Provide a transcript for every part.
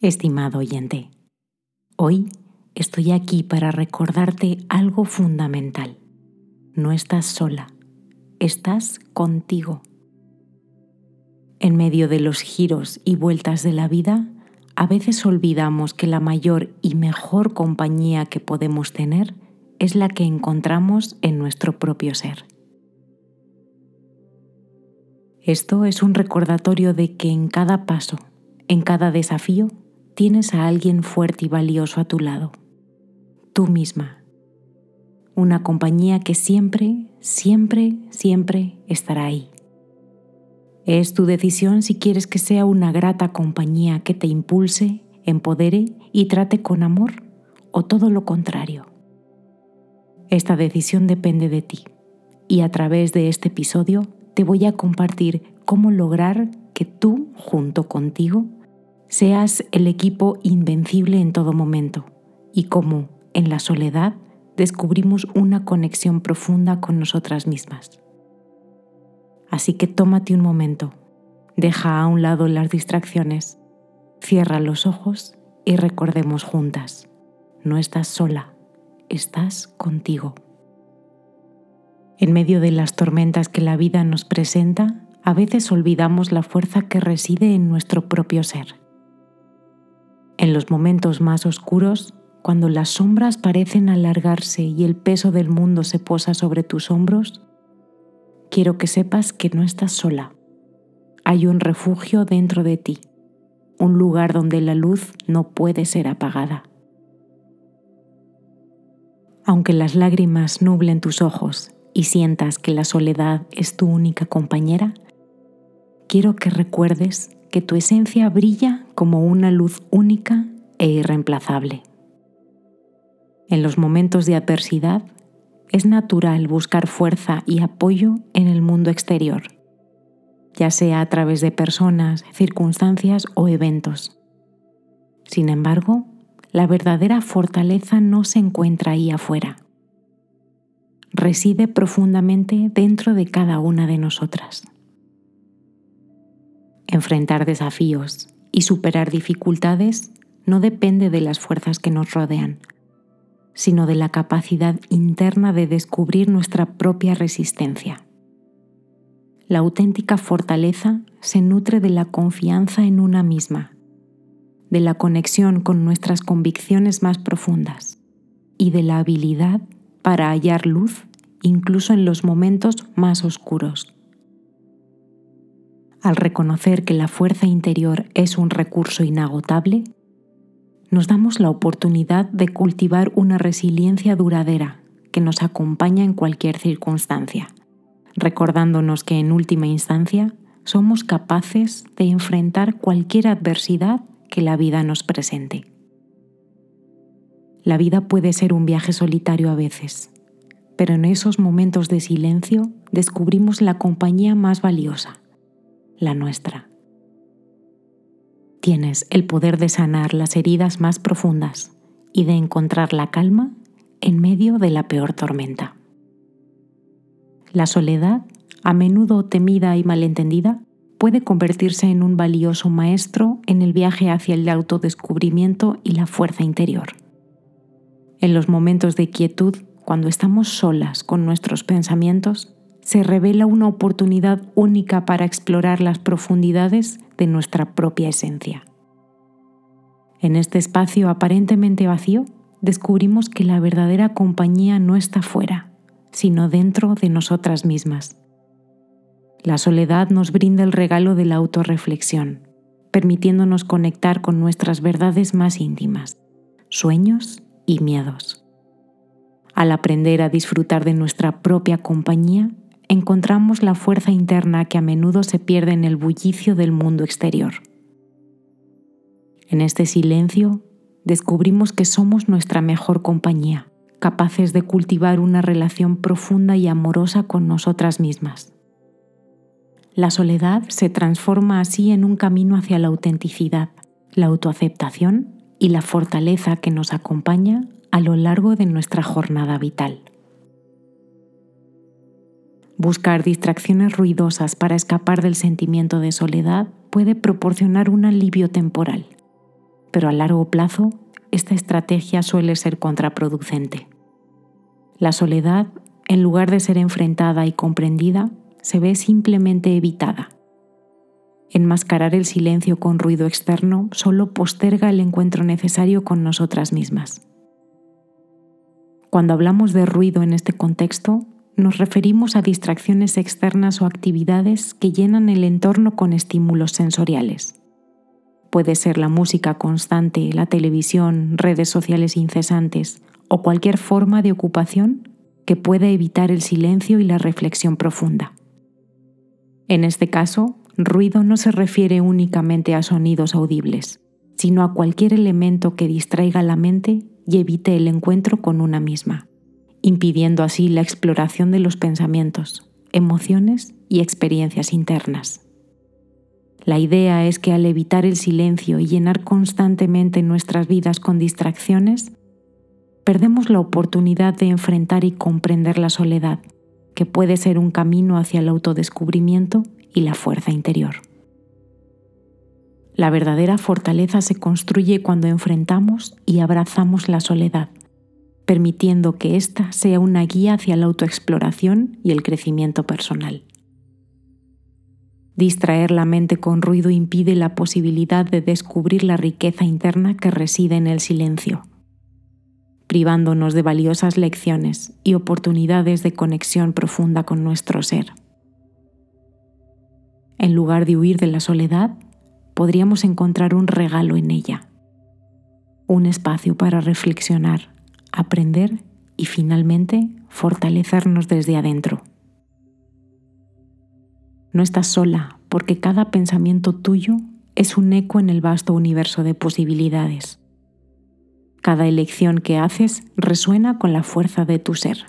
Estimado oyente, hoy estoy aquí para recordarte algo fundamental. No estás sola, estás contigo. En medio de los giros y vueltas de la vida, a veces olvidamos que la mayor y mejor compañía que podemos tener es la que encontramos en nuestro propio ser. Esto es un recordatorio de que en cada paso, en cada desafío, tienes a alguien fuerte y valioso a tu lado, tú misma. Una compañía que siempre, siempre, siempre estará ahí. Es tu decisión si quieres que sea una grata compañía que te impulse, empodere y trate con amor o todo lo contrario. Esta decisión depende de ti y a través de este episodio te voy a compartir cómo lograr que tú, junto contigo, seas el equipo invencible en todo momento y cómo, en la soledad, descubrimos una conexión profunda con nosotras mismas. Así que tómate un momento, deja a un lado las distracciones, cierra los ojos y recordemos juntas, no estás sola, estás contigo. En medio de las tormentas que la vida nos presenta, a veces olvidamos la fuerza que reside en nuestro propio ser. En los momentos más oscuros, cuando las sombras parecen alargarse y el peso del mundo se posa sobre tus hombros, quiero que sepas que no estás sola. Hay un refugio dentro de ti, un lugar donde la luz no puede ser apagada. Aunque las lágrimas nublen tus ojos y sientas que la soledad es tu única compañera, quiero que recuerdes que tu esencia brilla como una luz única e irreemplazable. En los momentos de adversidad, es natural buscar fuerza y apoyo en el mundo exterior, ya sea a través de personas, circunstancias o eventos. Sin embargo, la verdadera fortaleza no se encuentra ahí afuera reside profundamente dentro de cada una de nosotras. Enfrentar desafíos y superar dificultades no depende de las fuerzas que nos rodean, sino de la capacidad interna de descubrir nuestra propia resistencia. La auténtica fortaleza se nutre de la confianza en una misma, de la conexión con nuestras convicciones más profundas y de la habilidad para hallar luz incluso en los momentos más oscuros. Al reconocer que la fuerza interior es un recurso inagotable, nos damos la oportunidad de cultivar una resiliencia duradera que nos acompaña en cualquier circunstancia, recordándonos que en última instancia somos capaces de enfrentar cualquier adversidad que la vida nos presente. La vida puede ser un viaje solitario a veces, pero en esos momentos de silencio descubrimos la compañía más valiosa, la nuestra. Tienes el poder de sanar las heridas más profundas y de encontrar la calma en medio de la peor tormenta. La soledad, a menudo temida y malentendida, puede convertirse en un valioso maestro en el viaje hacia el autodescubrimiento y la fuerza interior. En los momentos de quietud, cuando estamos solas con nuestros pensamientos, se revela una oportunidad única para explorar las profundidades de nuestra propia esencia. En este espacio aparentemente vacío, descubrimos que la verdadera compañía no está fuera, sino dentro de nosotras mismas. La soledad nos brinda el regalo de la autorreflexión, permitiéndonos conectar con nuestras verdades más íntimas, sueños y miedos. Al aprender a disfrutar de nuestra propia compañía, encontramos la fuerza interna que a menudo se pierde en el bullicio del mundo exterior. En este silencio descubrimos que somos nuestra mejor compañía, capaces de cultivar una relación profunda y amorosa con nosotras mismas. La soledad se transforma así en un camino hacia la autenticidad, la autoaceptación y la fortaleza que nos acompaña a lo largo de nuestra jornada vital. Buscar distracciones ruidosas para escapar del sentimiento de soledad puede proporcionar un alivio temporal, pero a largo plazo esta estrategia suele ser contraproducente. La soledad, en lugar de ser enfrentada y comprendida, se ve simplemente evitada. Enmascarar el silencio con ruido externo solo posterga el encuentro necesario con nosotras mismas. Cuando hablamos de ruido en este contexto, nos referimos a distracciones externas o actividades que llenan el entorno con estímulos sensoriales. Puede ser la música constante, la televisión, redes sociales incesantes o cualquier forma de ocupación que pueda evitar el silencio y la reflexión profunda. En este caso, ruido no se refiere únicamente a sonidos audibles, sino a cualquier elemento que distraiga la mente y evite el encuentro con una misma, impidiendo así la exploración de los pensamientos, emociones y experiencias internas. La idea es que al evitar el silencio y llenar constantemente nuestras vidas con distracciones, perdemos la oportunidad de enfrentar y comprender la soledad, que puede ser un camino hacia el autodescubrimiento y la fuerza interior. La verdadera fortaleza se construye cuando enfrentamos y abrazamos la soledad, permitiendo que ésta sea una guía hacia la autoexploración y el crecimiento personal. Distraer la mente con ruido impide la posibilidad de descubrir la riqueza interna que reside en el silencio, privándonos de valiosas lecciones y oportunidades de conexión profunda con nuestro ser. En lugar de huir de la soledad, podríamos encontrar un regalo en ella, un espacio para reflexionar, aprender y finalmente fortalecernos desde adentro. No estás sola porque cada pensamiento tuyo es un eco en el vasto universo de posibilidades. Cada elección que haces resuena con la fuerza de tu ser,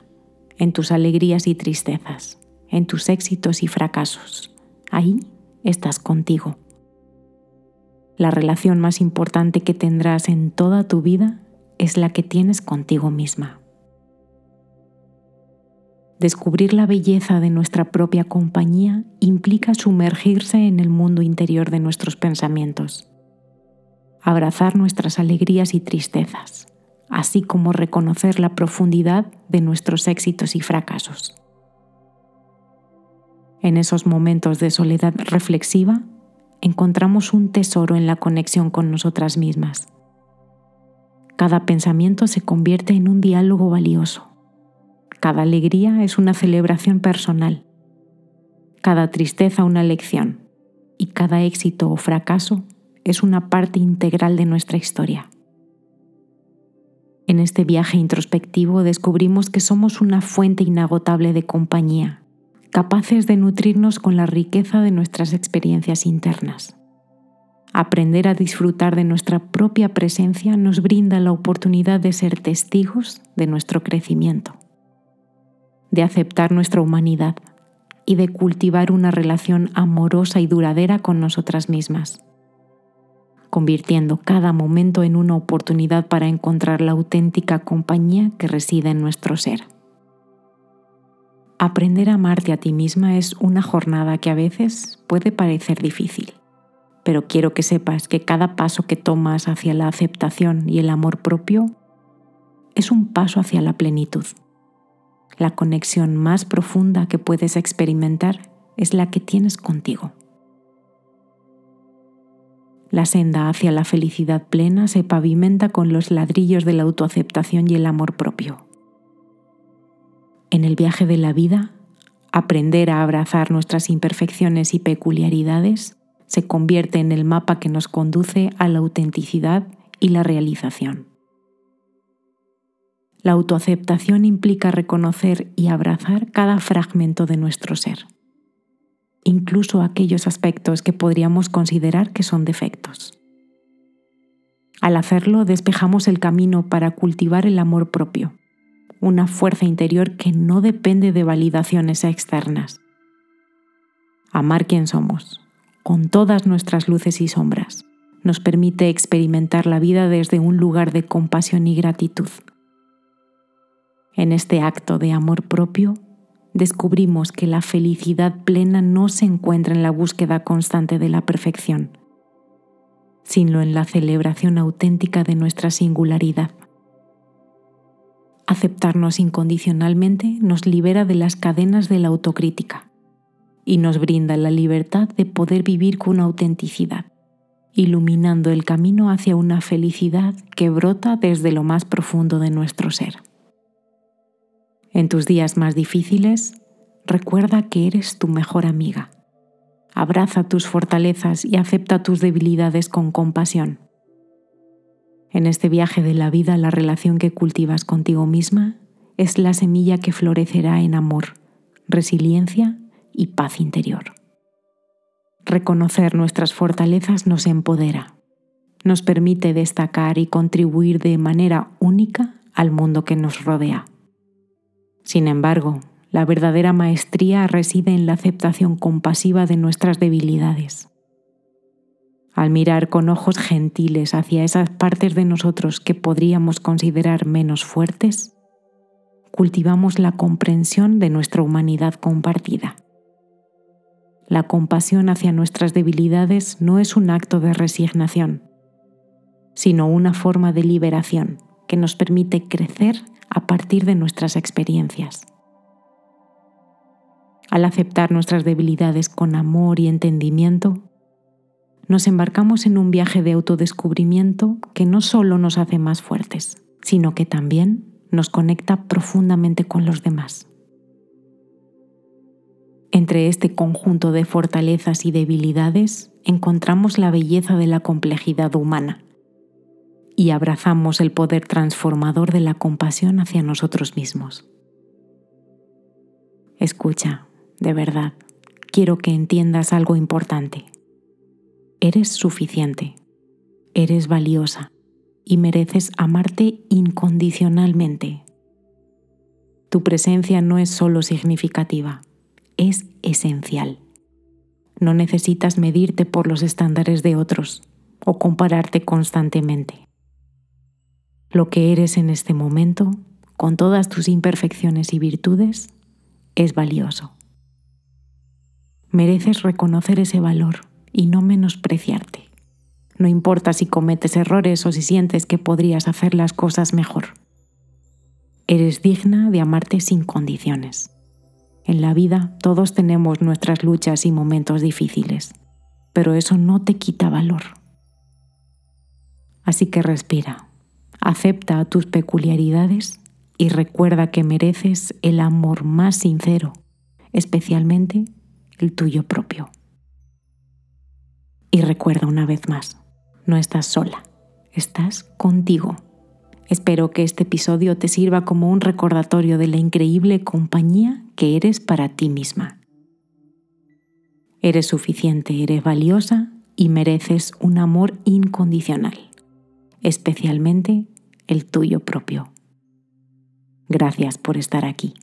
en tus alegrías y tristezas, en tus éxitos y fracasos ahí estás contigo. La relación más importante que tendrás en toda tu vida es la que tienes contigo misma. Descubrir la belleza de nuestra propia compañía implica sumergirse en el mundo interior de nuestros pensamientos, abrazar nuestras alegrías y tristezas, así como reconocer la profundidad de nuestros éxitos y fracasos. En esos momentos de soledad reflexiva, encontramos un tesoro en la conexión con nosotras mismas. Cada pensamiento se convierte en un diálogo valioso. Cada alegría es una celebración personal. Cada tristeza una lección. Y cada éxito o fracaso es una parte integral de nuestra historia. En este viaje introspectivo descubrimos que somos una fuente inagotable de compañía capaces de nutrirnos con la riqueza de nuestras experiencias internas. Aprender a disfrutar de nuestra propia presencia nos brinda la oportunidad de ser testigos de nuestro crecimiento, de aceptar nuestra humanidad y de cultivar una relación amorosa y duradera con nosotras mismas, convirtiendo cada momento en una oportunidad para encontrar la auténtica compañía que reside en nuestro ser. Aprender a amarte a ti misma es una jornada que a veces puede parecer difícil, pero quiero que sepas que cada paso que tomas hacia la aceptación y el amor propio es un paso hacia la plenitud. La conexión más profunda que puedes experimentar es la que tienes contigo. La senda hacia la felicidad plena se pavimenta con los ladrillos de la autoaceptación y el amor propio. En el viaje de la vida, aprender a abrazar nuestras imperfecciones y peculiaridades se convierte en el mapa que nos conduce a la autenticidad y la realización. La autoaceptación implica reconocer y abrazar cada fragmento de nuestro ser, incluso aquellos aspectos que podríamos considerar que son defectos. Al hacerlo, despejamos el camino para cultivar el amor propio una fuerza interior que no depende de validaciones externas. Amar quien somos, con todas nuestras luces y sombras, nos permite experimentar la vida desde un lugar de compasión y gratitud. En este acto de amor propio, descubrimos que la felicidad plena no se encuentra en la búsqueda constante de la perfección, sino en la celebración auténtica de nuestra singularidad. Aceptarnos incondicionalmente nos libera de las cadenas de la autocrítica y nos brinda la libertad de poder vivir con autenticidad, iluminando el camino hacia una felicidad que brota desde lo más profundo de nuestro ser. En tus días más difíciles, recuerda que eres tu mejor amiga. Abraza tus fortalezas y acepta tus debilidades con compasión. En este viaje de la vida, la relación que cultivas contigo misma es la semilla que florecerá en amor, resiliencia y paz interior. Reconocer nuestras fortalezas nos empodera, nos permite destacar y contribuir de manera única al mundo que nos rodea. Sin embargo, la verdadera maestría reside en la aceptación compasiva de nuestras debilidades. Al mirar con ojos gentiles hacia esas partes de nosotros que podríamos considerar menos fuertes, cultivamos la comprensión de nuestra humanidad compartida. La compasión hacia nuestras debilidades no es un acto de resignación, sino una forma de liberación que nos permite crecer a partir de nuestras experiencias. Al aceptar nuestras debilidades con amor y entendimiento, nos embarcamos en un viaje de autodescubrimiento que no solo nos hace más fuertes, sino que también nos conecta profundamente con los demás. Entre este conjunto de fortalezas y debilidades encontramos la belleza de la complejidad humana y abrazamos el poder transformador de la compasión hacia nosotros mismos. Escucha, de verdad, quiero que entiendas algo importante. Eres suficiente, eres valiosa y mereces amarte incondicionalmente. Tu presencia no es solo significativa, es esencial. No necesitas medirte por los estándares de otros o compararte constantemente. Lo que eres en este momento, con todas tus imperfecciones y virtudes, es valioso. Mereces reconocer ese valor y no menospreciarte. No importa si cometes errores o si sientes que podrías hacer las cosas mejor. Eres digna de amarte sin condiciones. En la vida todos tenemos nuestras luchas y momentos difíciles, pero eso no te quita valor. Así que respira, acepta tus peculiaridades y recuerda que mereces el amor más sincero, especialmente el tuyo propio. Y recuerda una vez más, no estás sola, estás contigo. Espero que este episodio te sirva como un recordatorio de la increíble compañía que eres para ti misma. Eres suficiente, eres valiosa y mereces un amor incondicional, especialmente el tuyo propio. Gracias por estar aquí.